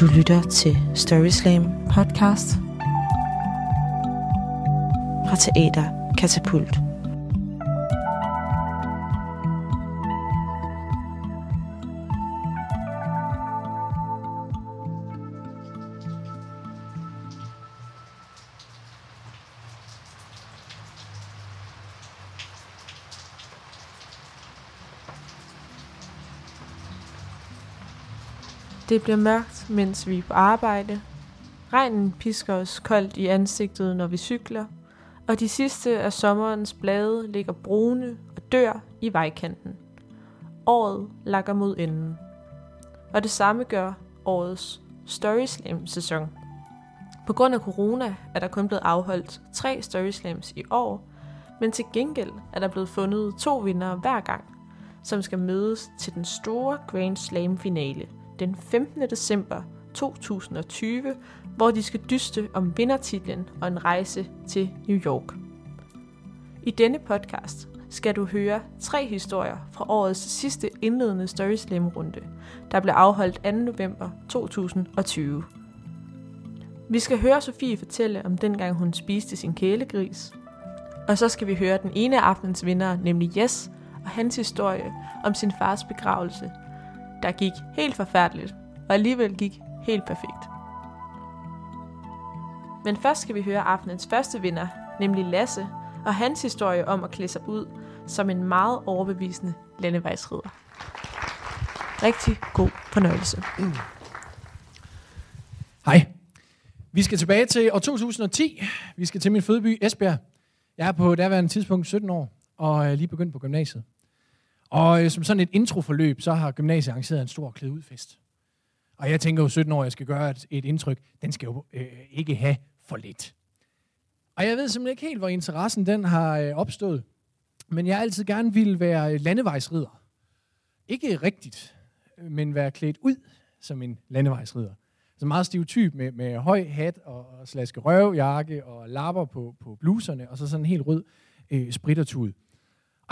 Du lytter til Storyslam podcast fra Teater Katapult. Det bliver mørkt, mens vi er på arbejde. Regnen pisker os koldt i ansigtet, når vi cykler, og de sidste af sommerens blade ligger brune og dør i vejkanten. Året lakker mod enden. Og det samme gør årets Story Slam sæson. På grund af corona er der kun blevet afholdt tre Storyslams i år, men til gengæld er der blevet fundet to vinder hver gang, som skal mødes til den store Grand Slam finale – den 15. december 2020, hvor de skal dyste om vindertitlen og en rejse til New York. I denne podcast skal du høre tre historier fra årets sidste indledende Story Slam runde, der blev afholdt 2. november 2020. Vi skal høre Sofie fortælle om dengang hun spiste sin kælegris, og så skal vi høre den ene af aftenens vinder, nemlig Jes, og hans historie om sin fars begravelse der gik helt forfærdeligt, og alligevel gik helt perfekt. Men først skal vi høre aftenens første vinder, nemlig Lasse, og hans historie om at klæde sig ud som en meget overbevisende landevejsrider. Rigtig god fornøjelse. Mm. Hej. Vi skal tilbage til år 2010. Vi skal til min fødeby Esbjerg. Jeg er på daværende tidspunkt 17 år, og er lige begyndt på gymnasiet. Og øh, som sådan et introforløb, så har gymnasiet arrangeret en stor klædeudfest. Og jeg tænker jo 17 år, jeg skal gøre et, et indtryk. Den skal jo øh, ikke have for lidt. Og jeg ved simpelthen ikke helt, hvor interessen den har øh, opstået. Men jeg altid gerne ville være landevejsrider. Ikke rigtigt, men være klædt ud som en landevejsrider. Så altså meget stereotyp med, med høj hat og, og slaske røvjakke og lapper på, på bluserne, og så sådan en helt rød øh, sprittertud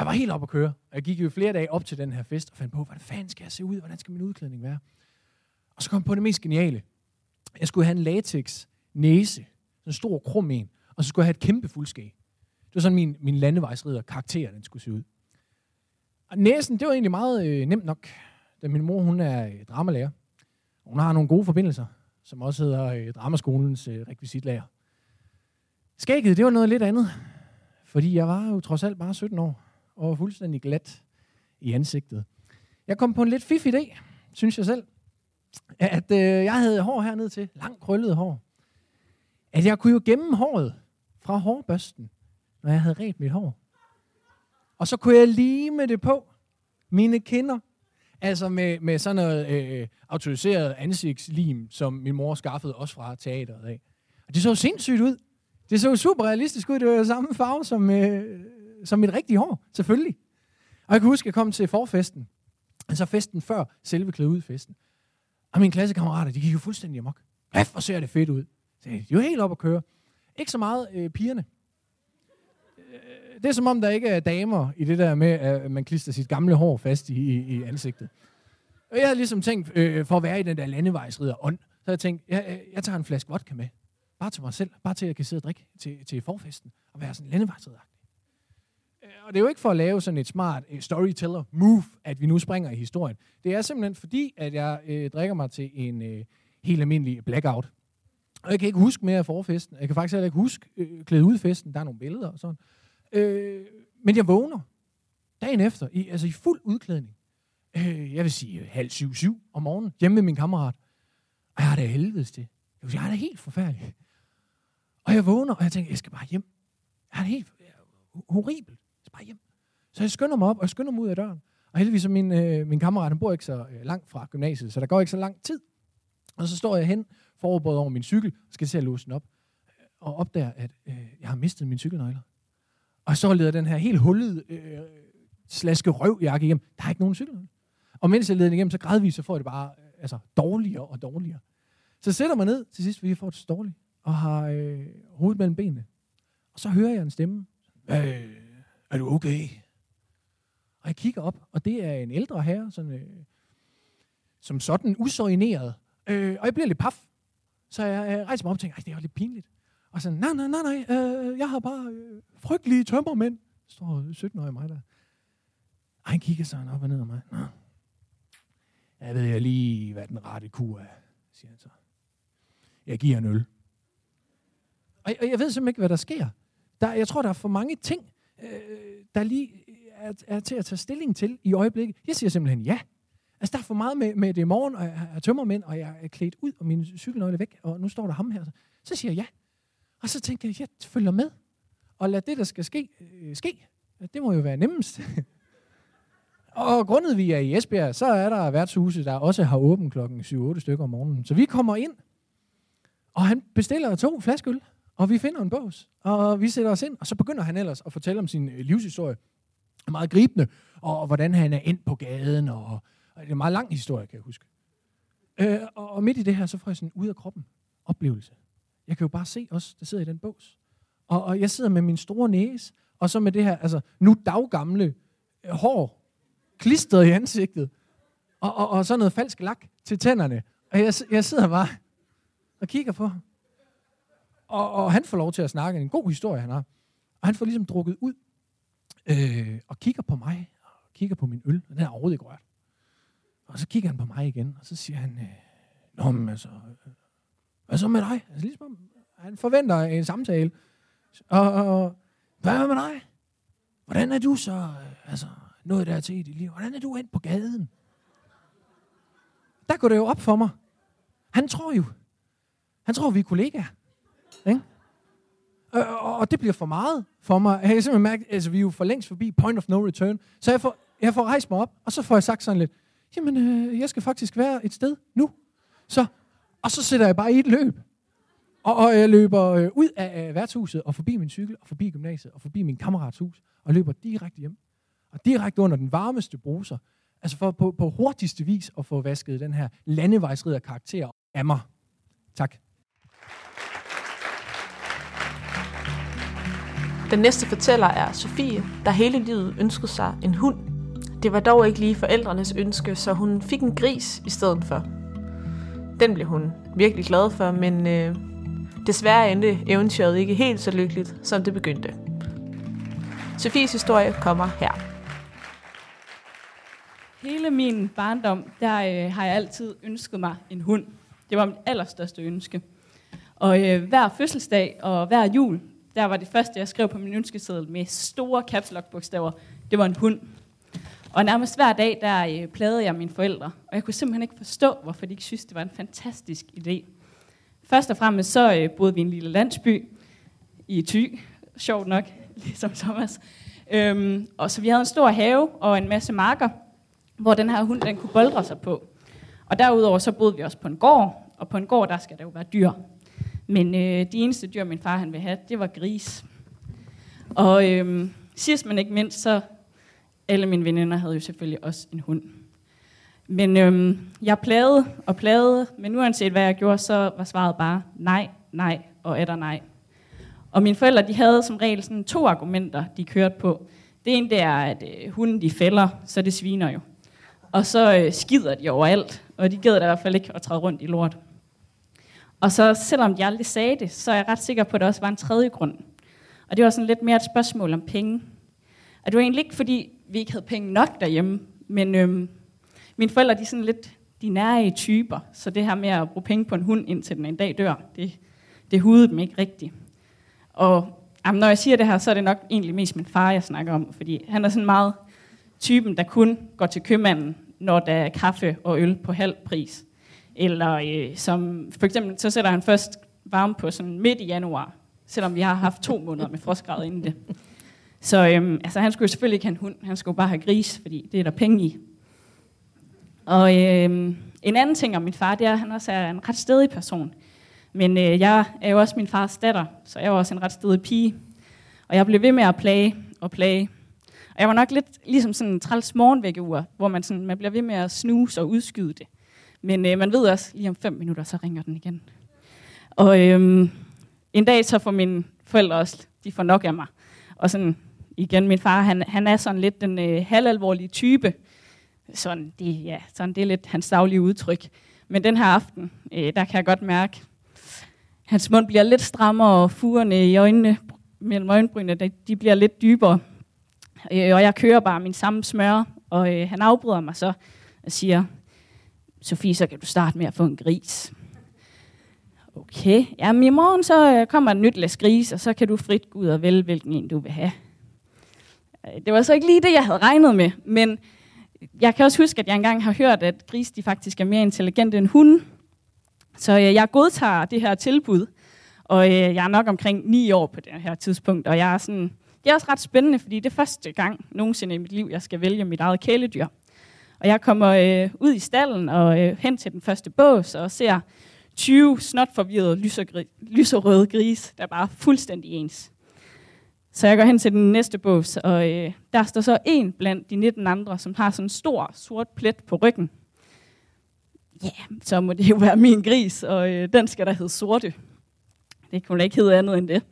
jeg var helt op at køre. Jeg gik jo flere dage op til den her fest og fandt på, hvordan fanden skal jeg se ud? Hvordan skal min udklædning være? Og så kom jeg på det mest geniale. Jeg skulle have en latex næse, en stor krum en, og så skulle jeg have et kæmpe fuldskæg. Det var sådan min, min landevejsrider karakter, den skulle se ud. Og næsen, det var egentlig meget øh, nemt nok, da min mor, hun er øh, dramalærer. Hun har nogle gode forbindelser, som også hedder øh, Dramaskolens øh, rekvisitlærer. Skægget, det var noget lidt andet, fordi jeg var jo trods alt bare 17 år og fuldstændig glat i ansigtet. Jeg kom på en lidt fif idé, synes jeg selv, at øh, jeg havde hår hernede til, langt krøllet hår. At jeg kunne jo gemme håret fra hårbørsten, når jeg havde ret mit hår. Og så kunne jeg lime det på mine kinder. Altså med, med sådan noget øh, autoriseret ansigtslim, som min mor skaffede os fra teateret af. Og det så sindssygt ud. Det så super realistisk ud. Det var samme farve som, øh, som mit rigtige hår, selvfølgelig. Og jeg kan huske, at jeg kom til forfesten, altså festen før selve klæde ud festen. Og mine klassekammerater, de gik jo fuldstændig amok. Hvad hvor ser det fedt ud? Så de er jo helt op at køre. Ikke så meget øh, pigerne. Øh, det er som om, der ikke er damer i det der med, at man klister sit gamle hår fast i, i, i ansigtet. Og jeg havde ligesom tænkt, øh, for at være i den der landevejsrider ånd, så havde jeg tænkt, jeg, jeg tager en flaske vodka med. Bare til mig selv. Bare til, at jeg kan sidde og drikke til, til forfesten. Og være sådan en landevejsrider og det er jo ikke for at lave sådan et smart øh, storyteller move, at vi nu springer i historien. Det er simpelthen fordi, at jeg øh, drikker mig til en øh, helt almindelig blackout. Og jeg kan ikke huske mere af forfesten. Jeg kan faktisk heller ikke huske øh, klæde ud festen. Der er nogle billeder og sådan. Øh, men jeg vågner dagen efter, i, altså i fuld udklædning. Øh, jeg vil sige øh, halv syv, syv om morgenen, hjemme med min kammerat. Og jeg har det helvedes til. Jeg ah, er da helt forfærdelig. Og jeg vågner, og jeg tænker, jeg skal bare hjem. Jeg er helt øh, horribelt skal bare hjem. Så jeg skynder mig op, og jeg skynder mig ud af døren. Og heldigvis så min, øh, min kammerat, han bor ikke så øh, langt fra gymnasiet, så der går ikke så lang tid. Og så står jeg hen, forberedt over min cykel, og skal til at låse den op, øh, og opdager, at øh, jeg har mistet mine cykelnøgler. Og så leder den her helt hullede øh, slaske røvjakke igennem. Der er ikke nogen cykelnøgler. Og mens jeg leder den igennem, så gradvist så får jeg det bare øh, altså, dårligere og dårligere. Så sætter mig ned til sidst, fordi jeg får det så dårligt, og har øh, hovedet mellem benene. Og så hører jeg en stemme. Øh, er du okay? Og jeg kigger op, og det er en ældre herre, sådan, øh, som sådan usorineret, Øh, og jeg bliver lidt paf. Så jeg øh, rejser mig op og tænker, Ej, det er jo lidt pinligt. Og så, nej, nej, nej, nej, øh, jeg har bare øh, frygtelige tømmermænd. Står 17-årig mig der. Og han kigger sådan op og ned af mig. Nå. Jeg ved jeg lige, hvad den rette kur er, siger han så. Jeg giver en øl. Og jeg, og jeg ved simpelthen ikke, hvad der sker. Der, jeg tror, der er for mange ting, øh, der lige øh, er, er til at tage stilling til i øjeblikket. Jeg siger simpelthen ja. Altså, der er for meget med, med det i morgen, og jeg er tømmermænd, og jeg er klædt ud, og min cykelnøgle er væk, og nu står der ham her. Så siger jeg ja. Og så tænker jeg, jeg følger med. Og lad det, der skal ske, øh, ske. Det må jo være nemmest. og grundet vi er i Esbjerg, så er der værtshuse, der også har åbent klokken 7-8 stykker om morgenen. Så vi kommer ind, og han bestiller to flaskeøl, og vi finder en bås, og vi sætter os ind, og så begynder han ellers at fortælle om sin øh, livshistorie. Meget gribende, og, og hvordan han er ind på gaden, og, og det er en meget lang historie, kan jeg huske. Øh, og, og midt i det her, så får jeg sådan en ud af kroppen oplevelse. Jeg kan jo bare se os, der sidder i den bås. Og, og jeg sidder med min store næse, og så med det her, altså nu daggamle øh, hår, klistret i ansigtet, og, og, og så noget falsk lak til tænderne. Og jeg, jeg sidder bare og kigger på ham. Og, og han får lov til at snakke en god historie, han har. Og han får ligesom drukket ud, øh, og kigger på mig, og kigger på min øl, og den er overhovedet ikke rørt. Og så kigger han på mig igen, og så siger han, øh, Nå, men altså, øh, hvad så med dig? Altså, ligesom, han forventer en samtale. Og, og hvad med dig? Hvordan er du så øh, altså, nået der til i dit liv? Hvordan er du ind på gaden? Der går det jo op for mig. Han tror jo, han tror, vi er kollegaer. Ikke? Og, og det bliver for meget for mig. Jeg kan simpelthen mærke, altså vi er jo for længst forbi point of no return. Så jeg får, jeg får rejst mig op, og så får jeg sagt sådan lidt, jamen, øh, jeg skal faktisk være et sted nu. Så, og så sætter jeg bare i et løb. Og, og jeg løber øh, ud af øh, værtshuset, og forbi min cykel, og forbi gymnasiet, og forbi min kammerats hus, og løber direkte hjem. Og direkte under den varmeste bruser. Altså for på, på hurtigste vis at få vasket den her landevejsridder karakter af mig. Tak. Den næste fortæller er Sofie, der hele livet ønskede sig en hund. Det var dog ikke lige forældrenes ønske, så hun fik en gris i stedet for. Den blev hun virkelig glad for, men øh, desværre endte eventyret ikke helt så lykkeligt, som det begyndte. Sofies historie kommer her. Hele min barndom, der øh, har jeg altid ønsket mig en hund. Det var mit allerstørste ønske. Og øh, hver fødselsdag og hver jul, der var det første, jeg skrev på min ønskeseddel med store caps lock bogstaver. Det var en hund. Og nærmest hver dag, der øh, plagede jeg mine forældre. Og jeg kunne simpelthen ikke forstå, hvorfor de ikke synes, det var en fantastisk idé. Først og fremmest så øh, boede vi i en lille landsby i Thy. Sjovt nok, ligesom Thomas. Øhm, og så vi havde en stor have og en masse marker, hvor den her hund den kunne boldre sig på. Og derudover så boede vi også på en gård, og på en gård der skal der jo være dyr. Men øh, de eneste dyr, min far han ville have, det var gris. Og øh, sidst men ikke mindst, så alle mine veninder havde jo selvfølgelig også en hund. Men øh, jeg plagede og plagede, men uanset hvad jeg gjorde, så var svaret bare nej, nej og er der nej. Og mine forældre de havde som regel sådan to argumenter, de kørte på. Det ene det er, at øh, hunden de fælder, så det sviner jo. Og så øh, skider de overalt, og de gider i hvert fald ikke at træde rundt i lort. Og så selvom de aldrig sagde det, så er jeg ret sikker på, at der også var en tredje grund. Og det var sådan lidt mere et spørgsmål om penge. Og det var egentlig ikke, fordi vi ikke havde penge nok derhjemme, men øhm, mine forældre de er sådan lidt de nære typer, så det her med at bruge penge på en hund, indtil den en dag dør, det, det hudede dem ikke rigtigt. Og jamen, når jeg siger det her, så er det nok egentlig mest min far, jeg snakker om, fordi han er sådan meget typen, der kun går til købmanden, når der er kaffe og øl på halv pris. Eller øh, som for eksempel, så sætter han først varme på sådan midt i januar, selvom vi har haft to måneder med frostgrader inden det. Så øhm, altså, han skulle jo selvfølgelig ikke have en hund, han skulle bare have gris, fordi det er der penge i. Og øhm, en anden ting om min far, det er, at han også er en ret stedig person. Men øh, jeg er jo også min fars datter, så jeg er også en ret stedig pige. Og jeg blev ved med at plage og plage. Og jeg var nok lidt ligesom sådan en træls morgenvækkeur, hvor man, sådan, man bliver ved med at snuse og udskyde det. Men øh, man ved også, lige om fem minutter, så ringer den igen. Og øh, en dag så får mine forældre også, de får nok af mig. Og sådan, igen, min far, han, han er sådan lidt den øh, halvalvorlige type. Sådan det, ja, sådan, det er lidt hans daglige udtryk. Men den her aften, øh, der kan jeg godt mærke, hans mund bliver lidt strammere, og fugerne i øjnene, mellem øjenbrynene, de, de bliver lidt dybere. Øh, og jeg kører bare min samme smør, og øh, han afbryder mig så og siger, Sofie, så kan du starte med at få en gris. Okay, jamen i morgen så øh, kommer et nyt læs gris, og så kan du frit gå ud og vælge, hvilken en du vil have. Øh, det var så ikke lige det, jeg havde regnet med, men jeg kan også huske, at jeg engang har hørt, at gris de faktisk er mere intelligente end hunde. Så øh, jeg godtager det her tilbud, og øh, jeg er nok omkring 9 år på det her tidspunkt, og jeg er sådan, det er også ret spændende, fordi det er første gang nogensinde i mit liv, jeg skal vælge mit eget kæledyr. Og jeg kommer øh, ud i stallen og øh, hen til den første bås og ser 20 snotforvirrede lyserøde gris, der er bare fuldstændig ens. Så jeg går hen til den næste bås, og øh, der står så en blandt de 19 andre, som har sådan en stor sort plet på ryggen. Ja, yeah, så må det jo være min gris, og øh, den skal der hedde Sorte. Det kunne da ikke hedde andet end det.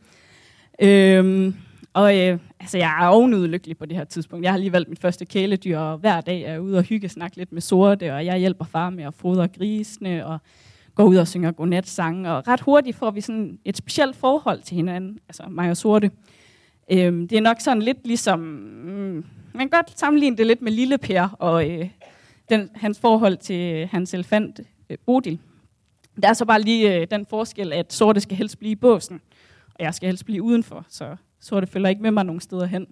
Øhm, og øh, altså, jeg er ovenud lykkelig på det her tidspunkt. Jeg har lige valgt mit første kæledyr, og hver dag er jeg ude og hygge snakke lidt med sorte, og jeg hjælper far med at fodre grisene, og går ud og synger godnat-sange. Og ret hurtigt får vi sådan et specielt forhold til hinanden, altså mig og sorte. Øhm, det er nok sådan lidt ligesom, mm, man kan godt sammenligne det lidt med Lille Per og øh, den, hans forhold til øh, hans elefant øh, Bodil. Der er så bare lige øh, den forskel, at sorte skal helst blive i båsen, og jeg skal helst blive udenfor, så sorte følger ikke med mig nogen steder hen.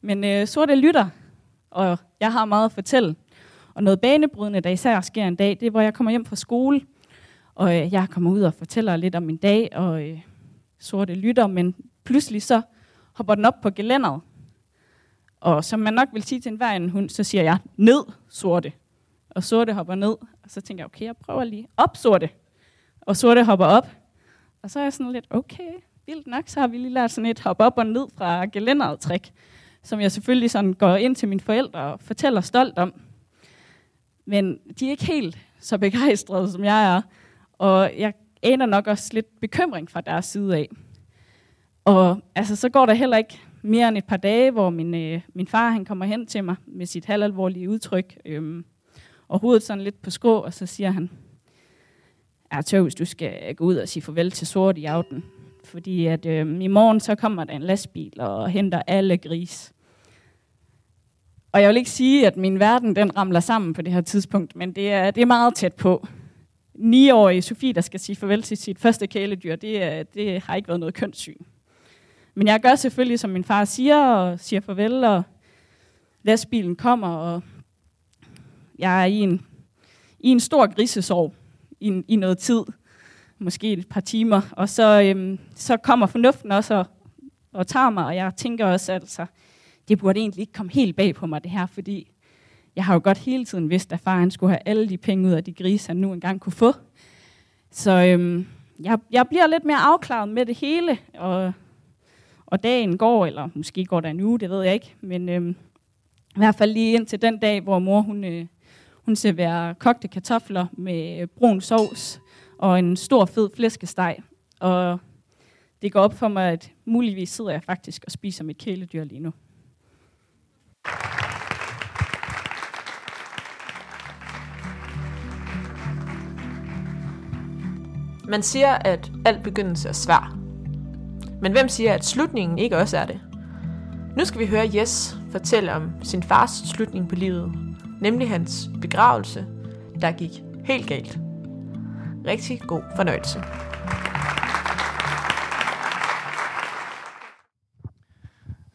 Men øh, sorte lytter, og jeg har meget at fortælle. Og noget banebrydende, der især sker en dag, det er, hvor jeg kommer hjem fra skole, og øh, jeg kommer ud og fortæller lidt om min dag, og øh, sorte lytter, men pludselig så hopper den op på gelænderet. Og som man nok vil sige til enhver en hund, så siger jeg, ned, sorte. Og sorte hopper ned, og så tænker jeg, okay, jeg prøver lige op, sorte. Og sorte hopper op. Og så er jeg sådan lidt, okay, vildt nok, så har vi lige lært sådan et hop op og ned fra gelænderet trick, som jeg selvfølgelig sådan går ind til mine forældre og fortæller stolt om. Men de er ikke helt så begejstrede, som jeg er. Og jeg aner nok også lidt bekymring fra deres side af. Og altså, så går der heller ikke mere end et par dage, hvor min, øh, min far han kommer hen til mig med sit halvalvorlige udtryk, øh, og hovedet sådan lidt på skrå, og så siger han, ja, Tøvs, du skal gå ud og sige farvel til sort i aften. Fordi at øh, i morgen, så kommer der en lastbil og henter alle gris. Og jeg vil ikke sige, at min verden den ramler sammen på det her tidspunkt, men det er, det er meget tæt på. 9-årige Sofie, der skal sige farvel til sit første kæledyr, det, det har ikke været noget kønssyn. Men jeg gør selvfølgelig, som min far siger, og siger farvel, og lastbilen kommer, og jeg er i en, i en stor grisesorg i, i noget tid, måske et par timer, og så, øhm, så kommer fornuften også og, og tager mig, og jeg tænker også, altså, det burde egentlig ikke komme helt bag på mig, det her, fordi jeg har jo godt hele tiden vidst, at far han skulle have alle de penge ud af de grise, han nu engang kunne få. Så øhm, jeg, jeg bliver lidt mere afklaret med det hele, og og dagen går, eller måske går der en uge, det ved jeg ikke, men øhm, i hvert fald lige ind til den dag, hvor mor hun, øh, hun serverer kogte kartofler med brun sovs og en stor fed flæskesteg. Og det går op for mig, at muligvis sidder jeg faktisk og spiser mit kæledyr lige nu. Man siger, at alt begyndelse er svær. Men hvem siger, at slutningen ikke også er det? Nu skal vi høre Jes fortælle om sin fars slutning på livet, nemlig hans begravelse, der gik helt galt. Rigtig god fornøjelse.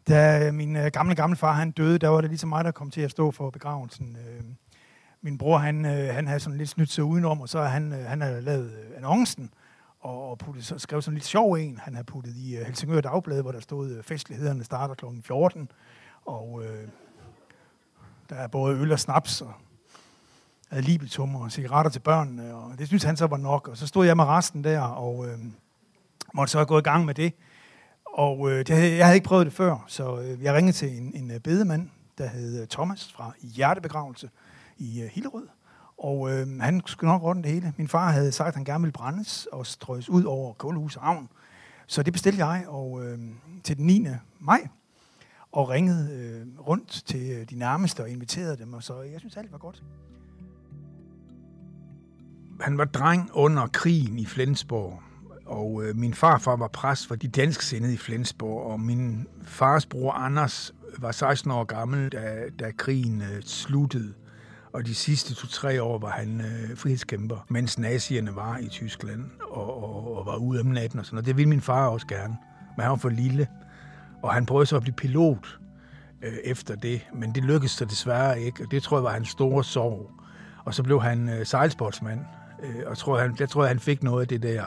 Da øh, min øh, gamle, gamle far han døde, der var det ligesom mig, der kom til at stå for begravelsen. Øh, min bror, han, øh, han havde sådan lidt snydt sig udenom, og så han, øh, han havde lavet øh, annoncen, og puttet, så skrev sådan en lidt sjov en, han havde puttet i Helsingør Dagblad, hvor der stod, festlighederne starter kl. 14, og øh, der er både øl og snaps, og ad libitum og cigaretter til børnene, og det synes han så var nok. Og så stod jeg med resten der, og øh, måtte så gå i gang med det. Og øh, det, jeg havde ikke prøvet det før, så øh, jeg ringede til en, en øh, bedemand, der hed øh, Thomas fra Hjertebegravelse i øh, Hillerød. Og øh, han skulle nok ordne det hele. Min far havde sagt, at han gerne ville brændes og strøs ud over Kålehus Havn. Så det bestilte jeg og, øh, til den 9. maj og ringede øh, rundt til øh, de nærmeste og inviterede dem. Og så jeg synes, alt var godt han var dreng under krigen i Flensborg, og øh, min farfar var præst for de dansksindede i Flensborg, og min fars bror Anders var 16 år gammel, da, da krigen øh, sluttede. Og de sidste to-tre år var han øh, frihedskæmper, mens nazierne var i Tyskland og, og, og var ude om natten og sådan noget. Det ville min far også gerne, men han var for lille. Og han prøvede så at blive pilot øh, efter det, men det lykkedes så desværre ikke, og det tror jeg var hans store sorg. Og så blev han øh, sejlsportsmand, øh, og tror, han, jeg tror, han fik noget af det der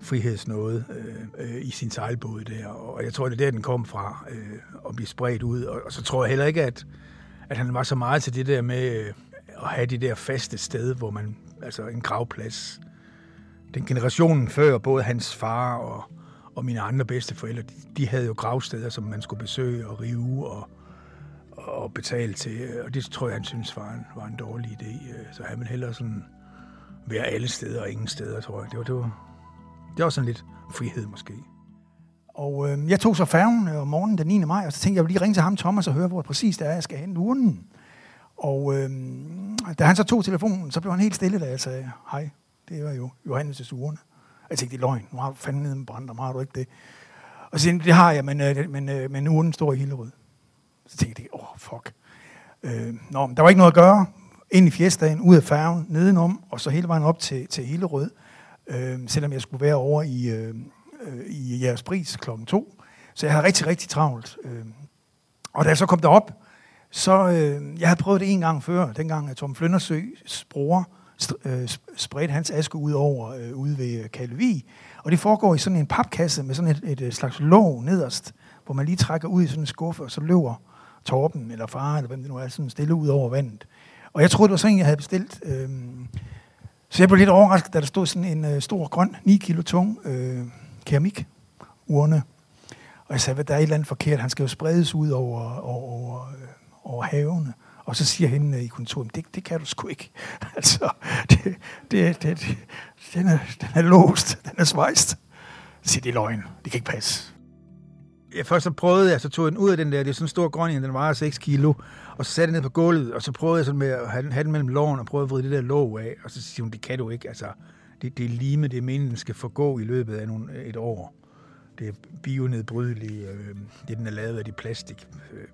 frihedsnåde øh, øh, i sin sejlbåd der, og jeg tror, det er der, den kom fra, øh, og blive spredt ud. Og, og så tror jeg heller ikke, at, at han var så meget til det der med øh, at have det der faste sted, hvor man, altså en gravplads. Den generationen før, både hans far og, og mine andre bedsteforældre, de, de havde jo gravsteder, som man skulle besøge og rive og, og betale til, og det tror jeg, han synes var en, var en dårlig idé. Øh, så han ville hellere sådan være alle steder og ingen steder, tror jeg. Det var, det var, det var sådan lidt frihed måske. Og øh, jeg tog så færgen øh, om morgenen den 9. maj, og så tænkte jeg, jeg vil lige ringe til ham, Thomas, og høre, hvor præcis det er, jeg skal hente urnen. Og øh, da han så tog telefonen, så blev han helt stille, da jeg sagde, hej, det var jo Johannes' urne. Jeg altså, tænkte, det er løgn. Nu har du fandme nede med brænder, har du ikke det? Og så siger det har jeg, men, øh, men, øh, men urnen står i Hillerød. Så tænkte jeg, åh, oh, fuck. Øh, nå, men der var ikke noget at gøre. Ind i fjestagen, ud af færgen, nedenom, og så hele vejen op til, til Hillerød øh, selvom jeg skulle være over i, øh, øh i jeres pris klokken 2. Så jeg havde rigtig, rigtig travlt. Øh. Og da jeg så kom derop, så øh, jeg havde prøvet det en gang før, dengang at Tom Flyndersøs bror øh, spredte hans aske ud over øh, ude ved øh, Kalvi. Og det foregår i sådan en papkasse med sådan et, et øh, slags låg nederst, hvor man lige trækker ud i sådan en skuffe, og så løber Torben eller far, eller hvem det nu er, sådan stille ud over vandet. Og jeg troede, det var sådan, jeg havde bestilt. Øh, så jeg blev lidt overrasket, da der stod sådan en øh, stor, grøn, 9 kilo tung øh, keramik urne. Og jeg sagde, at der er et eller andet forkert. Han skal jo spredes ud over, over, over, øh, over havene. Og så siger hende øh, i kontoret, det, det kan du sgu ikke. altså, det, det, det, det, den, er, den er låst, den er svejst. Så siger, det er løgn, det kan ikke passe jeg først så prøvede jeg, så tog jeg den ud af den der, det er sådan en stor grøn den vejer 6 kilo, og så satte jeg ned på gulvet, og så prøvede jeg sådan med at have, have den mellem låren, og prøvede at vride det der låg af, og så siger hun, det kan du ikke, altså, det, det er lime, det er meningen, den skal forgå i løbet af nogle, øh, et år. Det er bionedbrydeligt, øh, det den er lavet af det plastik. Øh,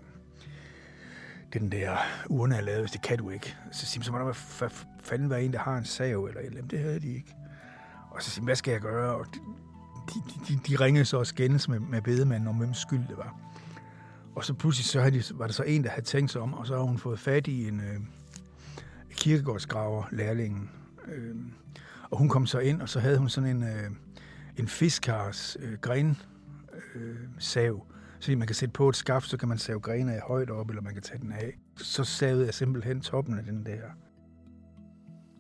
det den der urne er lavet, hvis det kan du ikke. Så siger så må der fanden være en, der har en sav, eller eller det havde de ikke. Og så siger hvad skal jeg gøre? Og de, de, de ringede så og skændes med, med bedemanden om, hvem skyld det var. Og så pludselig så havde de, var der så en, der havde tænkt sig om, og så har hun fået fat i en øh, kirkegårdsgraver, lærlingen. Øh, og hun kom så ind, og så havde hun sådan en, øh, en fiskars øh, gren øh, sav. Så man kan sætte på et skaft, så kan man save grene af højt op, eller man kan tage den af. Så savede jeg simpelthen toppen af den der.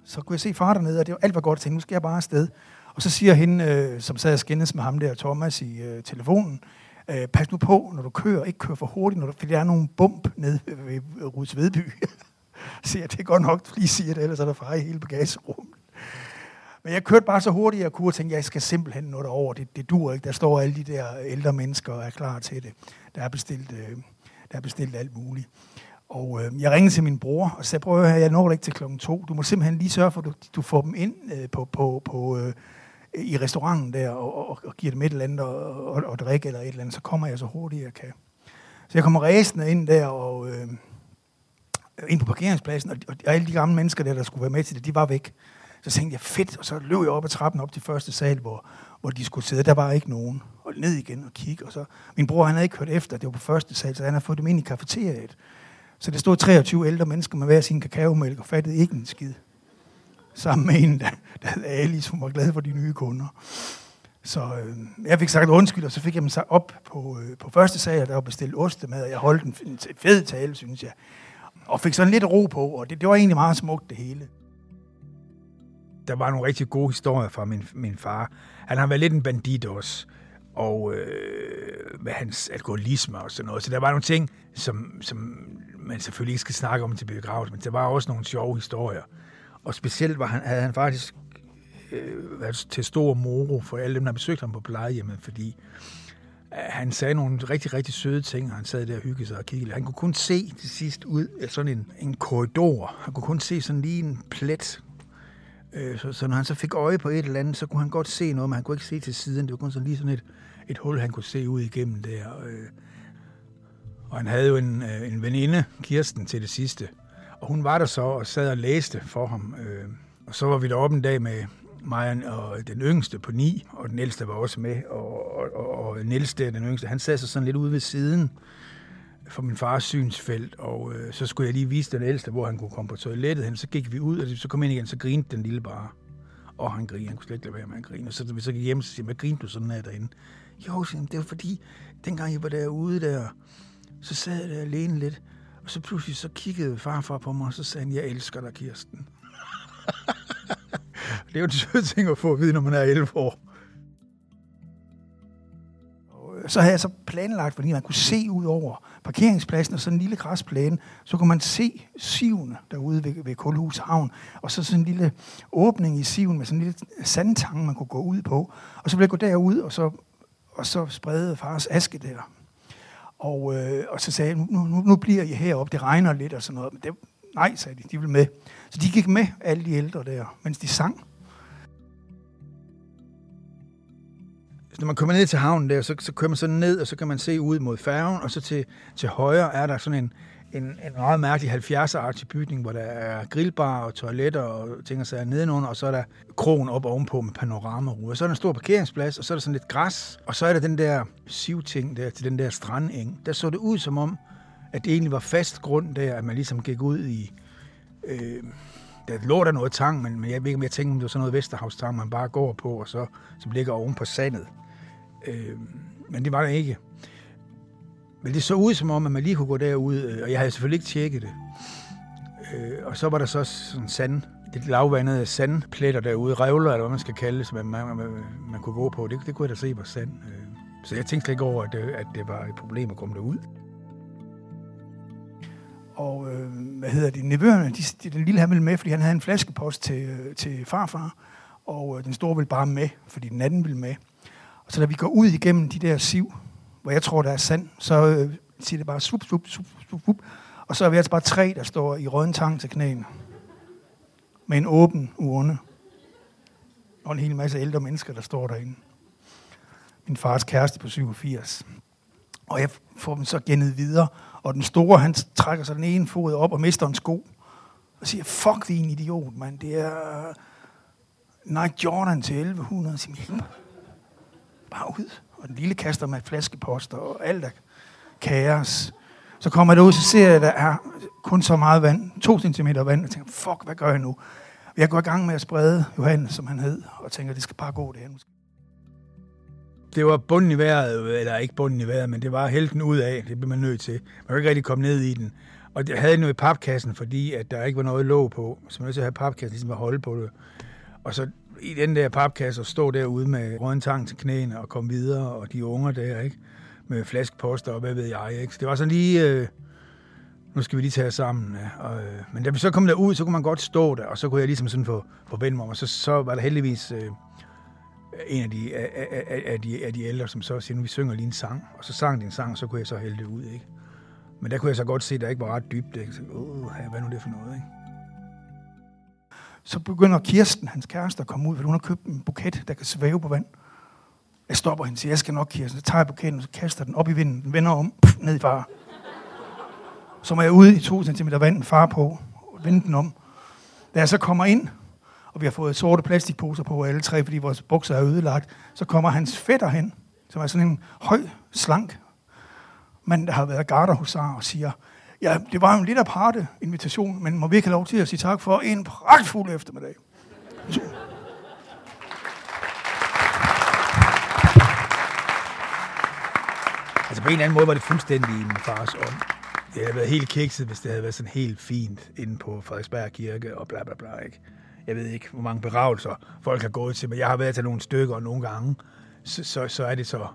Så kunne jeg se far dernede, og det var alt var godt. Jeg tænkte, nu skal jeg bare afsted. Og så siger hende, øh, som sad og skændes med ham der, Thomas, i øh, telefonen, øh, pas nu på, når du kører, ikke kør for hurtigt, når du, fordi der er nogle bump nede ved, Ruds Vedby. så jeg, det er godt nok, du lige siger det, ellers er der far i hele bagagerummet. Men jeg kørte bare så hurtigt, jeg kunne, og tænkte, jeg skal simpelthen nå derover. Det, det dur ikke. Der står alle de der ældre mennesker og er klar til det. Der er bestilt, øh, der er bestilt alt muligt. Og øh, jeg ringede til min bror og sagde, prøv at høre, jeg når ikke til klokken to. Du må simpelthen lige sørge for, at du, du får dem ind øh, på, på, på, øh, i restauranten der og, og, og giver dem et eller andet og, og, og drikke eller et eller andet, så kommer jeg så hurtigt jeg kan. Så jeg kommer ræsende ind der og øh, ind på parkeringspladsen, og, og alle de gamle mennesker der, der skulle være med til det, de var væk. Så tænkte jeg, fedt, og så løb jeg op ad trappen op til første sal, hvor, hvor de skulle sidde. Der var ikke nogen. Og ned igen og kigge. Og så, min bror, han havde ikke hørt efter, det var på første sal, så han havde fået dem ind i kafeteriet. Så der stod 23 ældre mennesker med hver sin kakaomælk og fattede ikke en skid sammen med en, der, der hed Ali, som var glad for de nye kunder. Så øh, jeg fik sagt undskyld, og så fik jeg dem sagt op på, øh, på første sag, der var bestilt ostemad, og jeg holdt en, fed tale, synes jeg. Og fik sådan lidt ro på, og det, det var egentlig meget smukt, det hele. Der var nogle rigtig gode historier fra min, min far. Han har været lidt en bandit også, og øh, med hans alkoholisme og sådan noget. Så der var nogle ting, som, som man selvfølgelig ikke skal snakke om til begravelse, men der var også nogle sjove historier. Og specielt var han, havde han faktisk øh, været til stor moro for alle dem, der besøgte ham på plejehjemmet, fordi øh, han sagde nogle rigtig, rigtig søde ting, og han sad der og hyggede sig og kiggede. Han kunne kun se til sidst ud af sådan en, en korridor. Han kunne kun se sådan lige en plet Øh, så, så når han så fik øje på et eller andet, så kunne han godt se noget, men han kunne ikke se til siden. Det var kun sådan lige sådan et, et hul, han kunne se ud igennem der. Øh, og han havde jo en, øh, en veninde, Kirsten, til det sidste. Og hun var der så og sad og læste for ham. Øh, og så var vi deroppe en dag med mig og den yngste på ni, og den ældste var også med. Og, og, og, og Niels der, den yngste, han sad så sådan lidt ude ved siden for min fars synsfelt, og øh, så skulle jeg lige vise den ældste, hvor han kunne komme på toilettet hen. Så gik vi ud, og så kom ind igen, så grinte den lille bare. Og han griner, han kunne slet ikke lade være med at grine. Og så, vi så gik hjem, så siger hvad grinte du sådan her derinde? Jo, siger det var fordi, dengang jeg var derude der, så sad jeg der alene lidt, og så pludselig så kiggede farfar på mig, og så sagde han, jeg elsker dig, Kirsten. det er jo en sød ting at få at vide, når man er 11 år. Så havde jeg så planlagt, fordi man kunne se ud over parkeringspladsen og sådan en lille græsplæne, så kunne man se sivene derude ved, ved Kulhus Havn, og så sådan en lille åbning i siven med sådan en lille sandtang, man kunne gå ud på. Og så ville jeg gå derud, og så, og så sprede fars aske der. Og, øh, og så sagde jeg, nu, nu, nu bliver I heroppe, det regner lidt og sådan noget. Men det, nej, sagde de, de vil med. Så de gik med, alle de ældre der, mens de sang. når man kommer ned til havnen der, så, så kører man så ned, og så kan man se ud mod færgen, og så til, til højre er der sådan en, en, en meget mærkelig 70'er-agtig bygning, hvor der er grillbar og toiletter og ting og sager nedenunder, og så er der krogen op ovenpå med panoramaruder. Så er der en stor parkeringsplads, og så er der sådan lidt græs, og så er der den der sivting der til den der strandeng. Der så det ud som om, at det egentlig var fast grund der, at man ligesom gik ud i... Øh, der lå der noget tang, men jeg ved ikke, om jeg tænkte, om det var sådan noget Vesterhavstang, man bare går på, og så, som ligger oven på sandet. Øh, men det var der ikke. Men det så ud som om, at man lige kunne gå derud, øh, og jeg havde selvfølgelig ikke tjekket det. Øh, og så var der så sådan sand, det lavvandede sandpletter derude, revler, eller hvad man skal kalde det, som man, man, man, man kunne gå på. Det, det kunne jeg da se var sand. Øh. Så jeg tænkte slet ikke over, at det, at det var et problem at komme derud. Og øh, hvad hedder det, nevøerne, de, de, den lille han ville med, fordi han havde en flaskepost til, øh, til farfar, og øh, den store ville bare med, fordi den anden ville med. Og så da vi går ud igennem de der siv, hvor jeg tror, der er sand, så øh, siger det bare sup, sup, sup, sup, sup. Og så er vi altså bare tre, der står i røden tang til knæene. Med en åben urne. Og en hel masse ældre mennesker, der står derinde. Min fars kæreste på 87. Og jeg får dem så gennet videre. Og den store, han trækker sig den ene fod op og mister en sko. Og siger, fuck, det er en idiot, mand. Det er Nike Jordan til 1100. siger, bare ud. Og den lille kaster med flaskeposter og alt er kaos. Så kommer jeg ud, så ser jeg, at der er kun så meget vand. To centimeter vand. Og tænker, fuck, hvad gør jeg nu? Jeg går i gang med at sprede Johannes, som han hed, og tænker, det skal bare gå det her. Det var bunden i vejret, eller ikke bunden i vejret, men det var helten ud af. Det blev man nødt til. Man kunne ikke rigtig komme ned i den. Og det havde noget i papkassen, fordi at der ikke var noget låg på. Så man nødt til at have papkassen ligesom at holde på det. Og så i den der papkasse og stå derude med røden tang til knæene og komme videre, og de unger der, ikke? Med flaskeposter og hvad ved jeg, ikke? Så det var sådan lige... Øh, nu skal vi lige tage os sammen. Ja. Og, øh, men da vi så kom derud, så kunne man godt stå der, og så kunne jeg ligesom sådan få, få vendt mig om, og så, så var der heldigvis øh, en af de, af, af, af, de, af de ældre, som så siger, nu vi synger lige en sang, og så sang de en sang, og så kunne jeg så hælde det ud, ikke? Men der kunne jeg så godt se, at der ikke var ret dybt. Ikke? Så, Åh, hvad er nu det for noget, ikke? Så begynder Kirsten, hans kæreste, at komme ud, for hun har købt en buket, der kan svæve på vand. Jeg stopper hende og siger, jeg skal nok, Kirsten. Så tager jeg buketten, og så kaster den op i vinden. Den vender om, pff, ned i far. Så må jeg ud i to centimeter vand, far på, og vende den om. Da jeg så kommer ind, og vi har fået sorte plastikposer på alle tre, fordi vores bukser er ødelagt, så kommer hans fætter hen, som er sådan en høj, slank mand, der har været garderhusar, og siger, Ja, det var en lidt aparte invitation, men må vi ikke have lov til at sige tak for en pragtfuld eftermiddag. Altså på en eller anden måde var det fuldstændig i min fars ånd. Det havde været helt kikset, hvis det havde været sådan helt fint inde på Frederiksberg Kirke og bla bla bla. Ikke? Jeg ved ikke, hvor mange beragelser folk har gået til, men jeg har været til nogle stykker, og nogle gange, så, så, så er det så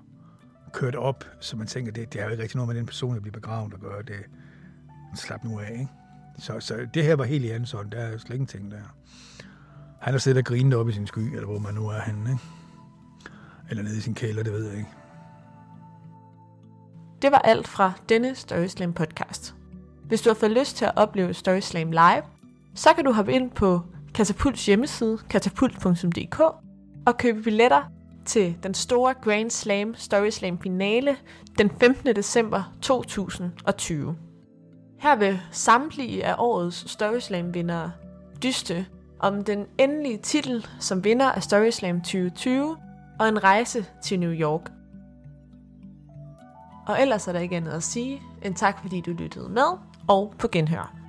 kørt op, så man tænker, det, det har jo ikke rigtig noget med den person, der bliver begravet at gøre. Det, slap nu af, ikke? Så, så det her var helt i hans hånd. Der er slet ingenting der. Han har siddet og grinet op i sin sky, eller hvor man nu er henne, ikke? Eller nede i sin kælder, det ved jeg ikke. Det var alt fra denne Storyslam podcast. Hvis du har fået lyst til at opleve Storyslam live, så kan du hoppe ind på Katapults hjemmeside, katapult.dk, og købe billetter til den store Grand Slam Story Slam finale den 15. december 2020. Her vil samtlige af årets Story Slam vindere dyste om den endelige titel som vinder af Story Slam 2020 og en rejse til New York. Og ellers er der ikke andet at sige end tak fordi du lyttede med og på genhør.